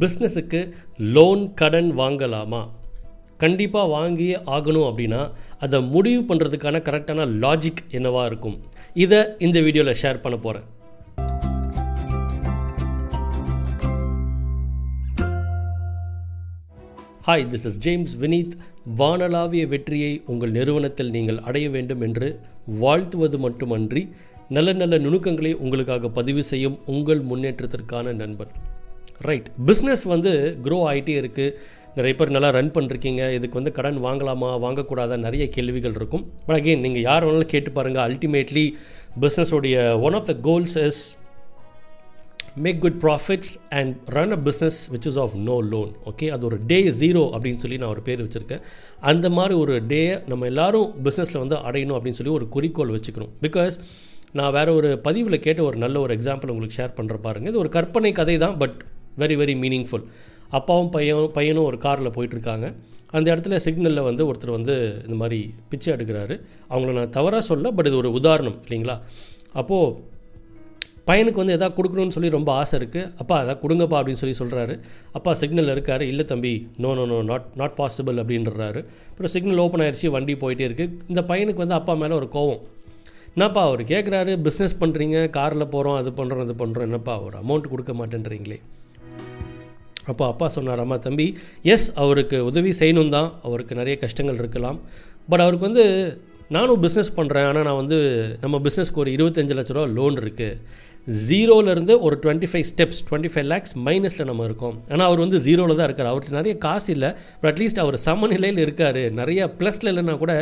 பிஸ்னஸுக்கு loan கடன் வாங்கலாமா? கண்டிப்பாக வாங்கியே ஆகணும் அப்படின்னா அதை முடிவு பண்ணுறதுக்கான கரெக்டான லாஜிக் என்னவாக இருக்கும்? இதை இந்த வீடியோவில் ஷேர் பண்ண போகிறேன் hi this is James Vineeth வானளாவிய வெற்றியை உங்கள் நிறுவனத்தில் நீங்கள் அடைய வேண்டும் என்று வாழ்த்துவது மட்டுமன்றி நல்ல நல்ல நுணுக்கங்களை உங்களுக்காக பதிவு செய்யும் உங்கள் முன்னேற்றத்திற்கான நண்பன். ரைட் பிஸ்னஸ் வந்து க்ரோ ஆகிட்டே இருக்குது நிறைய பேர் நல்லா ரன் பண்ணிருக்கீங்க. இதுக்கு வந்து கடன் வாங்கலாமா வாங்கக்கூடாதா நிறைய கேள்விகள் இருக்கும். பட் அகெயின் நீங்கள் யார் வேணாலும் கேட்டு பாருங்கள் ultimately பிஸ்னஸோடைய one of the goals is make good profits and run a business which is of no loan okay அது ஒரு டே ஜீரோ அப்படின்னு சொல்லி நான் ஒரு பேர் வச்சுருக்கேன். அந்த மாதிரி ஒரு டே நம்ம எல்லாரும் பிஸ்னஸில் வந்து அடையணும் அப்படின்னு சொல்லி ஒரு குறிக்கோள் வச்சுக்கணும். பிகாஸ் நான் வேறு ஒரு பதிவில் கேட்ட ஒரு நல்ல ஒரு எக்ஸாம்பிள் உங்களுக்கு ஷேர் பண்ணுற பாருங்கள் இது ஒரு கற்பனை கதை தான் பட் வெரி வெரி மீனிங்ஃபுல் அப்பாவும் பையனும் பையனும் ஒரு காரில் போயிட்டுருக்காங்க. அந்த இடத்துல சிக்னலில் வந்து ஒருத்தர் வந்து இந்த மாதிரி பிச்சை எடுக்கிறாரு. அவங்கள நான் தவறாக சொல்ல பட் இது ஒரு உதாரணம் இல்லைங்களா? அப்போது பையனுக்கு வந்து எதாவது கொடுக்கணும்னு சொல்லி ரொம்ப ஆசை இருக்குது அப்பா எதாவது கொடுங்கப்பா அப்படின்னு சொல்லி சொல்கிறாரு அப்பா சிக்னல் இருக்கார். இல்லை தம்பி no no no not not possible அப்படின்றாரு. அப்புறம் சிக்னல் ஓப்பன் ஆயிடுச்சு வண்டி போயிட்டே இருக்குது இந்த பையனுக்கு வந்து அப்பா மேலே ஒரு கோவம். என்னப்பா அவர் கேட்குறாரு பிஸ்னஸ் பண்ணுறீங்க காரில் போகிறோம் அது பண்ணுறோம் அது பண்ணுறோம் என்னப்பா ஒரு அமௌண்ட் கொடுக்க மாட்டேன்றீங்களே. அப்போ அப்பா சொன்னார் அம்மா தம்பி எஸ் அவருக்கு உதவி செய்யணும் தான். அவருக்கு நிறைய கஷ்டங்கள் இருக்கலாம். பட் அவருக்கு வந்து நானும் பிஸ்னஸ் பண்ணுறேன் ஆனால் நான் வந்து நம்ம பிஸ்னஸ்க்கு ஒரு இருபத்தஞ்சு லட்ச ரூபா லோன் இருக்குது ஜீரோலேருந்து ஒரு twenty five steps twenty five lakhs மைனஸில் நம்ம இருக்கோம். ஆனால் அவர் வந்து ஜீரோவில் தான் இருக்கார். அவர்கிட்ட நிறைய காசு இல்லை. பட் அட்லீஸ்ட் அவர் சமநிலையில் இருக்கார். நிறைய ப்ளஸில் இல்லைன்னா கூட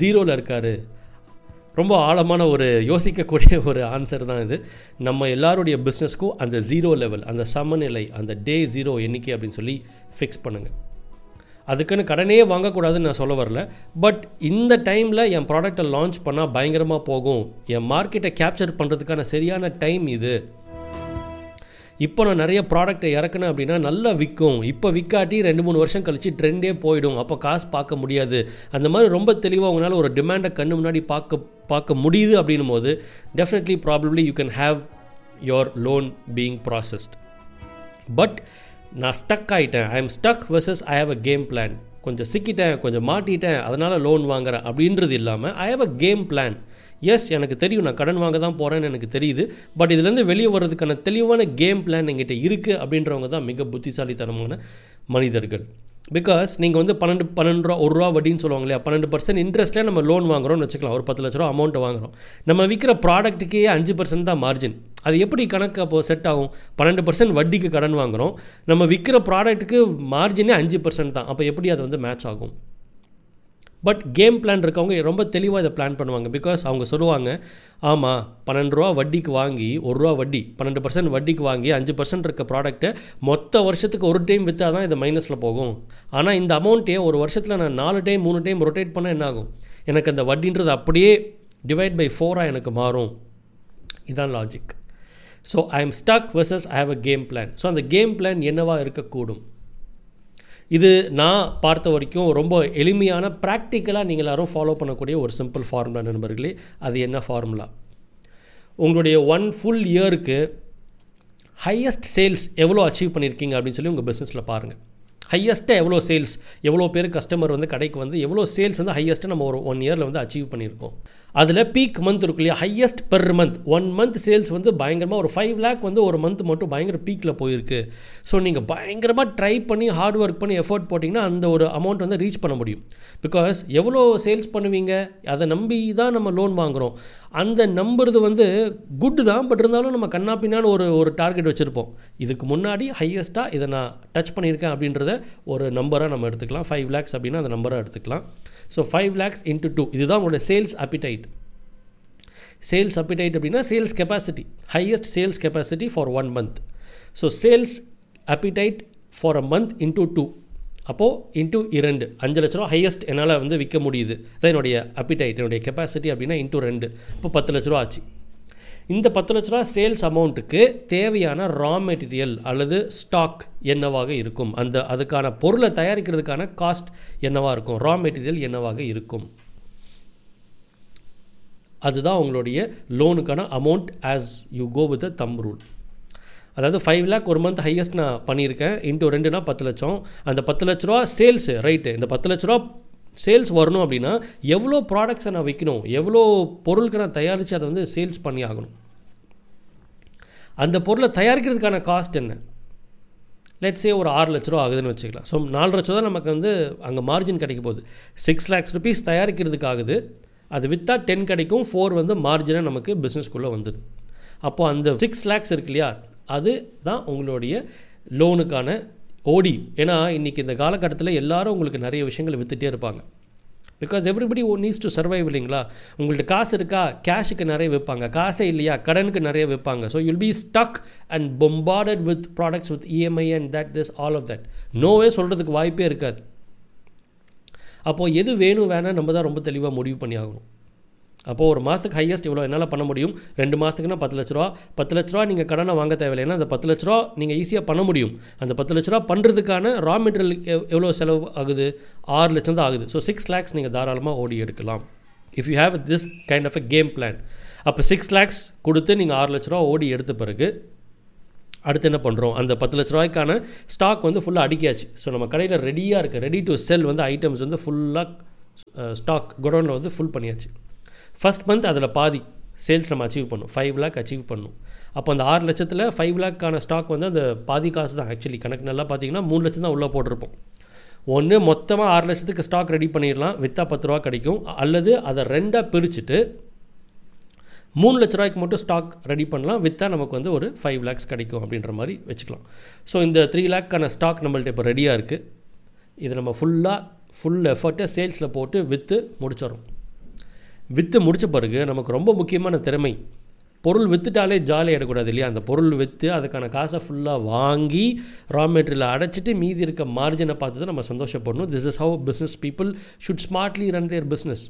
ஜீரோவில் இருக்கார். ரொம்ப ஆழமான ஒரு யோசிக்கக்கூடிய ஒரு ஆன்சர் தான் இது. நம்ம எல்லாருடைய பிஸ்னஸ்க்கும் அந்த ஜீரோ லெவல் அந்த சமநிலை அந்த டே ஜீரோ எண்ணிக்கை அப்படின்னு சொல்லி ஃபிக்ஸ் பண்ணுங்கள் அதுக்குன்னு கடனே வாங்கக்கூடாதுன்னு நான் சொல்ல வரல. பட் இந்த டைமில் என் ப்ராடக்டை லான்ச் பண்ணால் பயங்கரமாக போகும். என் மார்க்கெட்டை கேப்சர் பண்ணுறதுக்கான சரியான டைம் இது. இப்போ நான் நிறைய ப்ராடக்ட்டை இறக்குனேன் அப்படின்னா நல்லா விற்கும். இப்போ விற்காட்டி ரெண்டு மூணு வருஷம் கழித்து ட்ரெண்டே போயிடும். அப்போ காசு பார்க்க முடியாது. அந்த மாதிரி ரொம்ப தெளிவாக உங்களால் ஒரு டிமாண்டை கண்ணு முன்னாடி பார்க்க பார்க்க முடியுது அப்படின்னும் போது definitely probably you can have your loan being processed but நான் ஸ்டக் ஆகிட்டேன் I am stuck versus I have a game plan கொஞ்சம் சிக்கிட்டேன் கொஞ்சம் மாட்டிட்டேன் அதனால் லோன் வாங்குறேன் அப்படின்றது இல்லாமல் I have a game plan yes எனக்கு தெரியும் நான் கடன் வாங்க தான் போகிறேன்னு எனக்கு தெரியுது. பட் இதுலேருந்து வெளியே வர்றதுக்கான தெளிவான கேம் பிளான் எங்கிட்ட இருக்குது அப்படின்றவங்க தான் மிக புத்திசாலித்தனமான மனிதர்கள். பிகாஸ் நீங்கள் வந்து பன்னெண்டு பன்னெண்டு ரூபா ஒரு ரூபா வட்டின்னு சொல்லுவாங்க இல்லையா? பன்னெண்டு பர்சன்ட் இன்ட்ரெஸ்ட்டில் நம்ம லோன் வாங்குறோம்னு வச்சுக்கலாம். ஒரு பத்து லட்ச ரூபா அமௌண்ட் வாங்குறோம். நம்ம விற்கிற ப்ராடக்ட்டுக்கே அஞ்சு பர்சன்ட் தான் மார்ஜின் அது எப்படி கணக்கு அப்போது செட் ஆகும்? பன்னெண்டு பர்சன்ட் வட்டிக்கு கடன் வாங்குகிறோம் நம்ம விற்கிற ப்ராடக்ட்டுக்கு மார்ஜினே அஞ்சு பர்சன்ட் தான். அப்போ எப்படி அது வந்து மேட்ச் ஆகும்? பட் கேம் பிளான் இருக்கவங்க ரொம்ப தெளிவாக இதை பிளான் பண்ணுவாங்க. பிகாஸ் அவங்க சொல்லுவாங்க ஆமாம் பன்னெண்டு ரூபா வட்டிக்கு வாங்கி ஒரு ரூபா வட்டி பன்னெண்டு பர்சன்ட் வட்டிக்கு வாங்கி அஞ்சு பர்சன்ட் இருக்க ப்ராடக்ட்டை மொத்த வருஷத்துக்கு ஒரு டைம் விற்றா தான் இது மைனஸில் போகும். ஆனால் இந்த அமௌண்ட்டே ஒரு வருஷத்தில் நான் நாலு டைம் மூணு டைம் ரொட்டேட் பண்ணால் என்ன ஆகும்? எனக்கு அந்த வட்டின்றது அப்படியே டிவைட் பை ஃபோராக எனக்கு மாறும். இதுதான் logic so I am stuck versus I have a game plan so அந்த கேம் பிளான் என்னவாக இருக்கக்கூடும்? இது நான் பார்த்த வரைக்கும் ரொம்ப எளிமையான ப்ராக்டிக்கலாக நீங்கள் எல்லோரும் ஃபாலோ பண்ணக்கூடிய ஒரு சிம்பிள் ஃபார்முலா நண்பர்களே. அது என்ன ஃபார்முலா உங்களுடைய ஒன் ஃபுல் இயருக்கு ஹையஸ்ட் சேல்ஸ் எவ்வளோ அச்சீவ் பண்ணியிருக்கீங்க அப்படின்னு சொல்லி உங்கள் பிஸ்னஸில் பாருங்கள் ஹையஸ்ட்டாக எவ்வளோ சேல்ஸ் எவ்வளோ பேர் கஸ்டமர் வந்து கடைக்கு வந்து எவ்வளோ சேல்ஸ் வந்து ஹையஸ்ட்டாக நம்ம ஒரு ஒன் இயரில் வந்து அச்சீவ் பண்ணியிருக்கோம். அதில் பீக் மந்த் இருக்கு இல்லையா? Highest per month one month sales வந்து பயங்கரமாக ஒரு ஃபைவ் லேக் வந்து ஒரு மந்த் மட்டும் பயங்கர பீக்கில் போயிருக்கு. ஸோ நீங்கள் பயங்கரமாக ட்ரை பண்ணி ஹார்ட் ஒர்க் பண்ணி எஃபோர்ட் போட்டிங்கன்னா அந்த ஒரு அமௌண்ட் வந்து ரீச் பண்ண முடியும். பிகாஸ் எவ்வளோ சேல்ஸ் பண்ணுவீங்க? அதை நம்பி தான் நம்ம லோன் வாங்குகிறோம் அந்த நம்புறது வந்து குட்டு தான். பட் இருந்தாலும் நம்ம கண்ணாப்பின்னான்னு ஒரு ஒரு டார்கெட் வச்சுருப்போம். இதுக்கு முன்னாடி ஹையஸ்ட்டாக இதை நான் டச் பண்ணியிருக்கேன் அப்படின்றத ஒரு நம்பராக நம்ம எடுத்துக்கலாம். ஃபைவ் லேக்ஸ் அப்படின்னா அந்த நம்பராக எடுத்துக்கலாம். So five lakhs into two இதுதான் உங்களோட சேல்ஸ் அப்பிடைட் சேல்ஸ் அப்பிடைட் அப்படின்னா sales capacity highest sales capacity for one month so sales appetite for a month into two அப்போது இன்டூ இரண்டு. அஞ்சு லட்ச ரூபா ஹையஸ்ட் என்னால் வந்து விற்க முடியுது. அதான் என்னுடைய அப்பிடைட் என்னுடைய கெப்பாசிட்டி அப்படின்னா இன்டூ ரெண்டு. இப்போ பத்து லட்ச ரூபா ஆச்சு. இந்த பத்து லட்ச ரூபா சேல்ஸ் அமௌண்ட்டுக்கு தேவையான ரா மெட்டீரியல் அல்லது ஸ்டாக் என்னவாக இருக்கும்? அந்த அதுக்கான பொருளை தயாரிக்கிறதுக்கான காஸ்ட் என்னவாக இருக்கும்? ரா மெட்டீரியல் என்னவாக இருக்கும்? அதுதான் உங்களுடைய லோனுக்கான amount as you go with the thumb rule அதாவது ஃபைவ் லேக் ஒரு மந்த் ஹையஸ்ட் நான் பண்ணியிருக்கேன். இன்ட்டு ரெண்டுனா பத்து லட்சம். அந்த பத்து லட்ச ரூபா சேல்ஸு ரைட்டு இந்த பத்து லட்ச ரூபா சேல்ஸ் வரணும் அப்படின்னா எவ்வளோ ப்ராடக்ட்ஸை நான் விற்கணும் எவ்வளோ பொருளுக்கு நான் தயாரித்து அதை வந்து சேல்ஸ் பண்ணி ஆகணும்? அந்த பொருளை தயாரிக்கிறதுக்கான காஸ்ட் என்ன? லெட்ஸே ஒரு ஆறு லட்ச ரூபா ஆகுதுன்னு வச்சுக்கலாம். ஸோ நாலு லட்ச ரூபா நமக்கு வந்து அங்கே மார்ஜின் கிடைக்க போகுது. சிக்ஸ் லேக்ஸ் ருபீஸ் தயாரிக்கிறதுக்கு ஆகுது அது விற்றா டென் கிடைக்கும் ஃபோர் வந்து மார்ஜினாக நமக்கு பிஸ்னஸ்க்குள்ளே வந்தது. அப்போது அந்த சிக்ஸ் லேக்ஸ் இருக்கு இல்லையா அது தான் உங்களுடைய லோனுக்கான ஓடி ஏன்னா இன்றைக்கி இந்த காலகட்டத்தில் எல்லாரும் உங்களுக்கு நிறைய விஷயங்கள் விற்றுட்டே இருப்பாங்க. Because everybody one needs to survive இல்லைங்களா உங்கள்ட்ட காசு இருக்கா கேஷுக்கு நிறைய விற்பாங்க. காசே இல்லையா கடனுக்கு நிறைய விற்பாங்க. So you'll be stuck and bombarded with products with EMI and that this all of that no way சொல்கிறதுக்கு வாய்ப்பே இருக்காது. அப்போது எது வேணும் வேணாம் நம்ம தான் ரொம்ப தெளிவாக முடிவு பண்ணி ஆகணும் அப்போது ஒரு மாதத்துக்கு ஹையஸ்ட் இவ்வளோ என்னால் பண்ண முடியும்? ரெண்டு மாதத்துக்குனா பத்து லட்ச ரூபா. பத்து லட்ச ரூபா நீங்கள் கடனை வாங்க தேவையில்லை ஏன்னா அந்த பத்து லட்ச ரூபா நீங்கள் ஈஸியாக பண்ண முடியும். அந்த பத்து லட்ச ரூபா பண்ணுறதுக்கான ரா மெட்டீரியல் எவ்வளோ செலவு ஆகுது? ஆறு லட்சம் தான் ஆகுது. ஸோ சிக்ஸ் லேக்ஸ் நீங்கள் தாராளமாக ஓடி எடுக்கலாம். If you have this kind of a game plan அப்போ சிக்ஸ் லேக்ஸ் கொடுத்து நீங்கள் ஆறு லட்ச ரூபா ஓடி எடுத்த பிறகு அடுத்து என்ன பண்ணுறோம் அந்த பத்து லட்ச ரூபாய்க்கான ஸ்டாக் வந்து ஃபுல்லாக அடிக்காச்சு ஸோ நம்ம கடையில் ரெடியாக இருக்குது ரெடி டு செல் வந்து ஐட்டம்ஸ் வந்து ஃபுல்லாக ஸ்டாக் குடோனில் வந்து ஃபுல் பண்ணியாச்சு. ஃபஸ்ட் மந்த் அதில் பாதி சேல்ஸ் நம்ம அச்சீவ் பண்ணும். ஃபைவ் லேக் அச்சீவ் பண்ணும். அப்போ அந்த ஆறு லட்சத்தில் ஃபைவ் லேக்கான ஸ்டாக் வந்து அந்த பாதி காசு தான். ஆக்சுவலி கணக்கு நல்லா பார்த்தீங்கன்னா மூணு லட்சம் தான் உள்ளே போட்டிருப்போம். ஒன்று மொத்தமாக ஆறு லட்சத்துக்கு ஸ்டாக் ரெடி பண்ணிடலாம். விற்றா பத்து ரூபா கிடைக்கும். அல்லது அதை ரெண்டாக பிரிச்சுட்டு மூணு லட்ச ரூபாய்க்கு மட்டும் ஸ்டாக் ரெடி பண்ணலாம். விற்றா நமக்கு வந்து ஒரு ஃபைவ் லேக்ஸ் கிடைக்கும் அப்படின்ற மாதிரி வச்சுக்கலாம். ஸோ இந்த த்ரீ லேக்கான ஸ்டாக் நம்மள்ட்ட இப்போ ரெடியாக இருக்குது இதை நம்ம ஃபுல்லாக ஃபுல் எஃபர்ட்டை சேல்ஸில் போட்டு விற்று முடிச்சிடறோம். விற்று முடித்த பிறகு நமக்கு ரொம்ப முக்கியமான திறமை பொருள் விற்றுட்டாலே ஜாலியாக ஆகிடக்கூடாது இல்லையா? அந்த பொருள் விற்று அதுக்கான காசை ஃபுல்லாக வாங்கி ரா மெட்டீரியலை அடைச்சிட்டு மீதி இருக்க மார்ஜினை பார்த்து தான் நம்ம சந்தோஷப்படணும். This is how business people should smartly run their business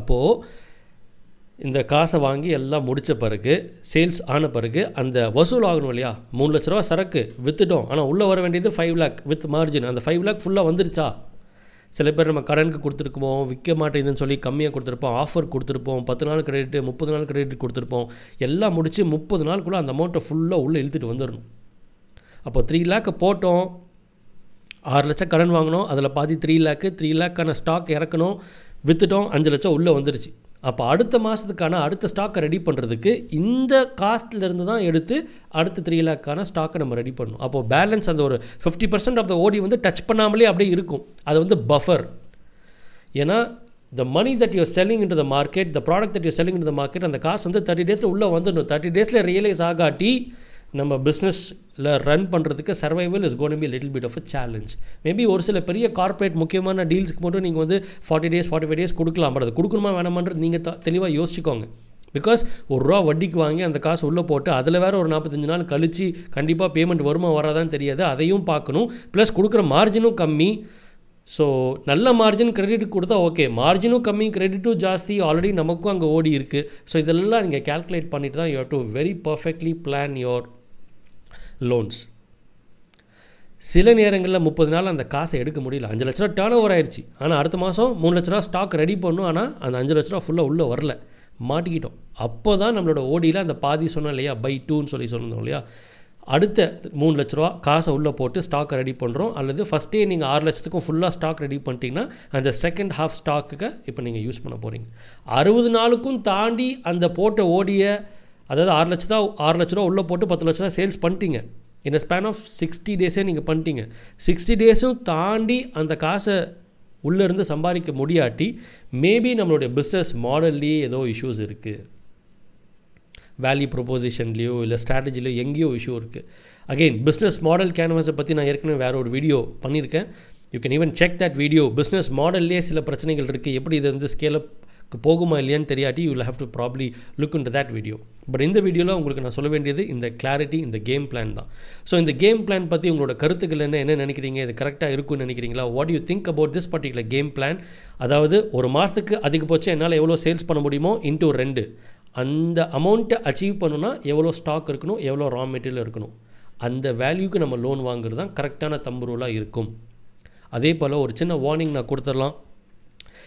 அப்போது இந்த காசை வாங்கி எல்லாம் முடித்த பிறகு சேல்ஸ் ஆன பிறகு அந்த வசூல் ஆகணும் இல்லையா? மூணு லட்ச ரூபா சரக்கு விற்றுட்டோம் ஆனால் உள்ளே வர வேண்டியது ஃபைவ் லேக் வித் மார்ஜின் அந்த ஃபைவ் லேக் ஃபுல்லாக வந்துருச்சா? சில பேர் நம்ம கடனுக்கு கொடுத்துருக்குவோம் விற்க மாட்டேங்குதுன்னு சொல்லி கம்மியாக கொடுத்துருப்போம் ஆஃபர் கொடுத்துருப்போம் பத்து நாள் கிரெடிட் முப்பது நாள் கிரெடிட் கொடுத்துருப்போம். எல்லாம் முடித்து முப்பது நாளுக்குள்ளே அந்த அமௌண்ட்டை ஃபுல்லாக உள்ளே இழுத்துட்டு வந்துடணும் அப்போ த்ரீ லேக்கை போட்டோம். ஆறு லட்சம் கடன் வாங்கினோம். அதில் பாதி த்ரீ லேக்கு த்ரீ லேக்கான ஸ்டாக் இறக்கணும். விற்றுட்டோம் அஞ்சு லட்சம் உள்ளே வந்துருச்சு. அப்போ அடுத்த மாதத்துக்கான அடுத்த ஸ்டாக்கை ரெடி பண்ணுறதுக்கு இந்த காஸ்ட்லேருந்து தான் எடுத்து அடுத்த த்ரீ லேக்கான ஸ்டாக்கை நம்ம ரெடி பண்ணணும். அப்போது பேலன்ஸ் அந்த ஒரு ஃபிஃப்டி பர்சன்ட் ஆஃப் த ஓடி வந்து டச் பண்ணாமலே அப்படியே இருக்கும். அது வந்து பஃபர் ஏன்னா the money that you're selling in the market the product that you're selling in the market அந்த காசு வந்து தேர்ட்டி டேஸில் உள்ளே வந்துடணும். தேர்ட்டி டேஸில் ரியலைஸ் ஆகாட்டி நம்ம பிஸ்னஸில் ரன் பண்ணுறதுக்கு survival is gonna be little bit of a challenge maybe ஒரு சில பெரிய கார்ப்பரேட் முக்கியமான டீல்ஸ்க்கு மட்டும் நீங்கள் வந்து forty days forty five days கொடுக்கலாம். பட் அது கொடுக்கணுமா வேணாமன்றது நீங்கள் த தெளிவாக யோசிச்சுக்கோங்க. பிகாஸ் ஒரு ரூபா வட்டிக்கு வாங்கி அந்த காசு உள்ளே போட்டு அதில் வேறு ஒரு நாற்பத்தஞ்சு நாள் கழித்து கண்டிப்பாக பேமெண்ட் வருமா வராதான்னு தெரியாது. அதையும் பார்க்கணும். ப்ளஸ் கொடுக்குற மார்ஜினும் கம்மி. ஸோ நல்ல மார்ஜின் கிரெடிட் கொடுத்தா ஓகே மார்ஜினும் கம்மி கிரெடிட்டும் ஜாஸ்தி. ஆல்ரெடி நமக்கும் அங்கே ஓடி இருக்குது ஸோ இதெல்லாம் நீங்கள் கேல்குலேட் பண்ணிட்டு தான் you have to very perfectly plan your loans சில நேரங்களில் முப்பது நாள் அந்த காசை எடுக்க முடியல. அஞ்சு லட்ச ரூபா டேர்ன் ஓவர் ஆயிடுச்சு ஆனால் அடுத்த மாதம் மூணு லட்ச ரூபா ஸ்டாக் ரெடி பண்ணும். ஆனால் அந்த அஞ்சு லட்ச ரூபா ஃபுல்லாக உள்ளே வரல. மாட்டிக்கிட்டோம். அப்போ தான் நம்மளோட ஓடியில் அந்த பாதி சொன்னோம் இல்லையா? பை டூன்னு சொல்லி சொன்னோம் இல்லையா? அடுத்த மூணு லட்ச ரூபா காசை உள்ளே போட்டு ஸ்டாக்கை ரெடி பண்ணுறோம் அல்லது ஃபஸ்ட்டே நீங்கள் ஆறு லட்சத்துக்கும் ஃபுல்லாக ஸ்டாக் ரெடி பண்ணிட்டீங்கன்னா அந்த செகண்ட் ஹாஃப் ஸ்டாக்குக்கு இப்போ நீங்கள் யூஸ் பண்ண போகிறீங்க அறுபது நாளுக்கும் தாண்டி அந்த போட்ட ஓடிய அதாவது ஆறு லட்ச ரூபா ஆறு லட்ச ரூபா உள்ளே போட்டு பத்து லட்ச ரூபா சேல்ஸ் பண்ணிட்டீங்க. இந்த ஸ்பேன் ஆஃப் சிக்ஸ்டி டேஸே நீங்கள் பண்ணிட்டீங்க. சிக்ஸ்டி டேஸும் தாண்டி அந்த காசை உள்ளேருந்து சம்பாதிக்க முடியாட்டி மேபி நம்மளுடைய பிஸ்னஸ் மாடல்லையே ஏதோ இஷ்யூஸ் இருக்குது வேல்யூ ப்ரொபோசிஷன்லேயோ இல்லை ஸ்ட்ராட்டஜிலையோ எங்கேயோ இஷ்யூ இருக்குது அகெயின் பிஸ்னஸ் மாடல் கேன்வாஸை பற்றி நான் ஏற்கனவே வேறு ஒரு வீடியோ பண்ணியிருக்கேன். You can even check that video business மாடல்லே சில பிரச்சனைகள் இருக்குது எப்படி இது வந்து ஸ்கேலப் போகுமா இல்லையான்னு தெரியாட்டி you will have to probably look into that video but இந்த வீடியோவில் உங்களுக்கு நான் சொல்ல வேண்டியது இந்த கிளாரிட்டி இந்த கேம் பிளான் தான். ஸோ இந்த கேம் பிளான் பற்றி உங்களோட கருத்துக்கள் என்ன என்ன நினைக்கிறீங்க இது கரெக்டாக இருக்கும்னு நினைக்கிறீங்களா? What you think about this particular game plan அதாவது ஒரு மாதத்துக்கு அதிகபட்சம் என்னால் எவ்வளோ சேல்ஸ் பண்ண முடியுமோ இன்டூ ரெண்டு. அந்த அமௌண்ட்டை அச்சீவ் பண்ணுன்னா எவ்வளோ ஸ்டாக் இருக்கணும் எவ்வளோ ரா மெட்டீரியல் இருக்கணும். அந்த வேல்யூக்கு நம்ம லோன் வாங்குறது தான் கரெக்டான தம்பு ரூலாக இருக்கும். அதே போல் ஒரு சின்ன வார்னிங் நான் கொடுத்துடலாம்.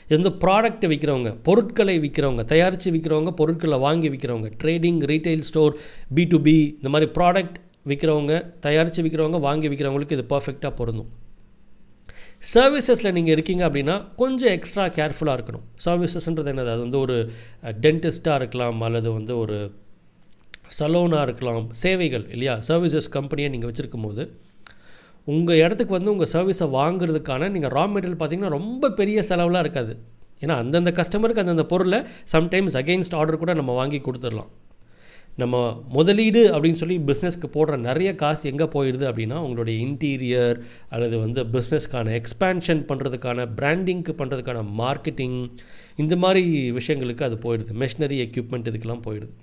இது வந்து ப்ராடக்ட் விற்கிறவங்க பொருட்களை விற்கிறவங்க தயாரித்து விற்கிறவங்க பொருட்களை வாங்கி விற்கிறவங்க trading retail store B to B இந்த மாதிரி ப்ராடக்ட் விற்கிறவங்க தயாரித்து விற்கிறவங்க வாங்கி விற்கிறவங்களுக்கு இது பர்ஃபெக்டாக பொருந்தும். சர்வீசஸில் நீங்கள் இருக்கீங்க அப்படின்னா கொஞ்சம் எக்ஸ்ட்ரா கேர்ஃபுல்லாக இருக்கணும். சர்வீசஸ்ன்றது என்னது? அது வந்து ஒரு டென்டிஸ்ட்டாக இருக்கலாம் அல்லது வந்து ஒரு சலோனாக இருக்கலாம் சேவைகள் இல்லையா? சர்வீசஸ் கம்பெனியை நீங்கள் வச்சுருக்கும் போது உங்கள் இடத்துக்கு வந்து உங்கள் சர்வீஸை வாங்குறதுக்கான நீங்கள் ரா மெட்டீரியல் பார்த்தீங்கன்னா ரொம்ப பெரிய செலவெலாம் இருக்காது. ஏன்னா அந்தந்த கஸ்டமருக்கு அந்தந்த பொருளை சம்டைம்ஸ் அகெயின்ஸ்ட் ஆர்டர் கூட நம்ம வாங்கி கொடுத்துடலாம். நம்ம முதலீடு அப்படின்னு சொல்லி பிஸ்னஸ்க்கு போடுற நிறைய காசு எங்கே போயிடுது அப்படின்னா உங்களுடைய இன்டீரியர் அல்லது வந்து பிஸ்னஸ்க்கான எக்ஸ்பேன்ஷன் பண்ணுறதுக்கான பிராண்டிங்க்கு பண்ணுறதுக்கான மார்க்கெட்டிங் இந்த மாதிரி விஷயங்களுக்கு அது போயிடுது. மெஷினரி எக்யூப்மெண்ட் இதுக்கெல்லாம் போயிடுது.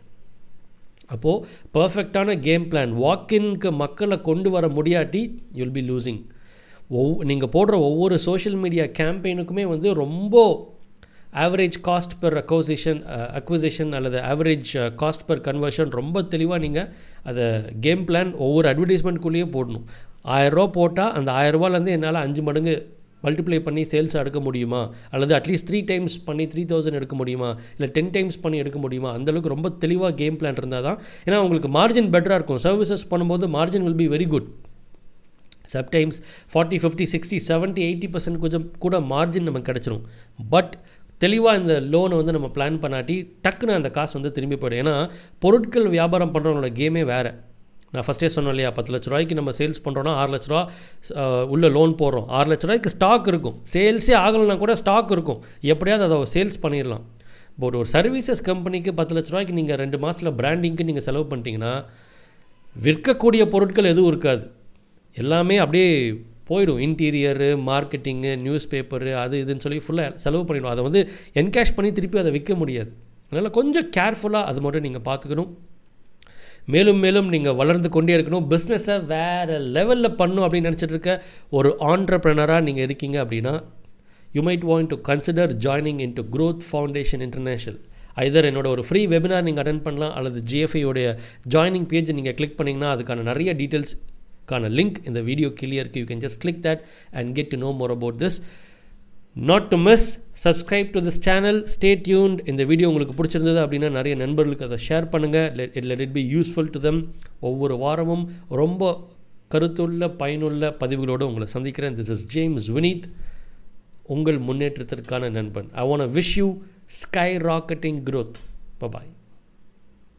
அப்போது பர்ஃபெக்டான கேம் பிளான் வாக்கின்க்கு மக்களை கொண்டு வர முடியாட்டி யுல் பி லூசிங் ஒவ் நீங்கள் போடுற ஒவ்வொரு சோஷியல் மீடியா கேம்பெயினுக்குமே வந்து ரொம்ப average cost per acquisition acquisition அல்லது ஆவரேஜ் காஸ்ட் பெர் கன்வர்ஷன் ரொம்ப தெளிவாக நீங்கள் அதை கேம் பிளான் ஒவ்வொரு அட்வர்டைஸ்மெண்ட்குள்ளேயும் போடணும். ஆயிரரூவா போட்டால் அந்த ஆயிரரூபாலேருந்து என்னால் அஞ்சு மடங்கு மல்டிப்ளை பண்ணி சேல்ஸ் எடுக்க முடியுமா? அல்லது அட்லீஸ்ட் த்ரீ டைம்ஸ் பண்ணி த்ரீ தௌசண்ட் எடுக்க முடியுமா? இல்லை டென் டைம்ஸ் பண்ணி எடுக்க முடியுமா? அந்தளவுக்கு ரொம்ப தெளிவாக கேம் பிளான் இருந்தால் தான் ஏன்னா உங்களுக்கு மார்ஜின் பெட்டராக இருக்கும். சர்வீசஸ் பண்ணும்போது margin will be very good sometimes forty fifty sixty seventy eighty percent கொஞ்சம் கூட மார்ஜின் நமக்கு கிடச்சிரும். பட் தெளிவாக இந்த லோனை வந்து நம்ம பிளான் பண்ணாட்டி டக்குன்னு அந்த காசு வந்து திரும்பி போயிடும். ஏன்னா பொருட்கள் வியாபாரம் பண்ணுறவங்களோட கேமே வேறு. நான் ஃபஸ்ட்டே சொன்னேன் இல்லையா பத்து லட்ச ரூபாய்க்கு நம்ம சேல்ஸ் பண்ணுறோன்னா ஆறு லட்ச ரூபா உள்ளே லோன் போடுறோம். ஆறு லட்ச ரூபாய்க்கு ஸ்டாக் இருக்கும். சேல்ஸே ஆகலைன்னா கூட ஸ்டாக் இருக்கும். எப்படியாவது அதை சேல்ஸ் பண்ணிடலாம். இப்போ ஒரு சர்வீசஸ் கம்பெனிக்கு பத்து லட்ச ரூபாய்க்கு நீங்கள் ரெண்டு மாதத்தில் பிராண்டிங்க்கு நீங்கள் செலவு பண்ணிட்டீங்கன்னா விற்கக்கூடிய பொருட்கள் எதுவும் இருக்காது. எல்லாமே அப்படியே போயிடும். இன்டீரியரு மார்க்கெட்டிங்கு நியூஸ் பேப்பரு அது இதுன்னு சொல்லி ஃபுல்லாக செலவு பண்ணிவிடும் அதை வந்து என்கேஷ் பண்ணி திருப்பி அதை விற்க முடியாது. அதனால் கொஞ்சம் கேர்ஃபுல்லாக அது மட்டும் நீங்கள் பார்த்துக்கணும். மேலும் மேலும் நீங்கள் வளர்ந்து கொண்டே இருக்கணும். பிஸ்னஸை வேறு லெவலில் பண்ணும் அப்படின்னு நினச்சிட்டு இருக்க ஒரு ஆண்டர்ப்ரனராக நீங்கள் இருக்கீங்க அப்படின்னா you might want to consider joining in to growth foundation international either என்னோட ஒரு ஃப்ரீ வெபினார் நீங்கள் அட்டன் பண்ணலாம் அல்லது ஜிஎஃப்ஐயோடைய ஜாயினிங் பேஜ் நீங்கள் கிளிக் பண்ணிங்கன்னா அதுக்கான நிறைய டீட்டெயில்ஸ்க்கான லிங்க் இந்த video கிளியருக்கு you can just click that and get to know more about this not to miss subscribe to this channel stay tuned இந்த வீடியோ உங்களுக்கு பிடிச்சிருந்தது அப்படின்னா நிறைய நண்பர்களுக்கு அதை ஷேர் பண்ணுங்கள் it let it be useful to them ஒவ்வொரு வாரமும் ரொம்ப கருத்துள்ள பயனுள்ள பதிவுகளோடு உங்களை சந்திக்கிறேன். திஸ் இஸ் ஜேம்ஸ் வினீத் உங்கள் முன்னேற்றத்திற்கான நண்பன். I want wish you skyrocketing growth bye bye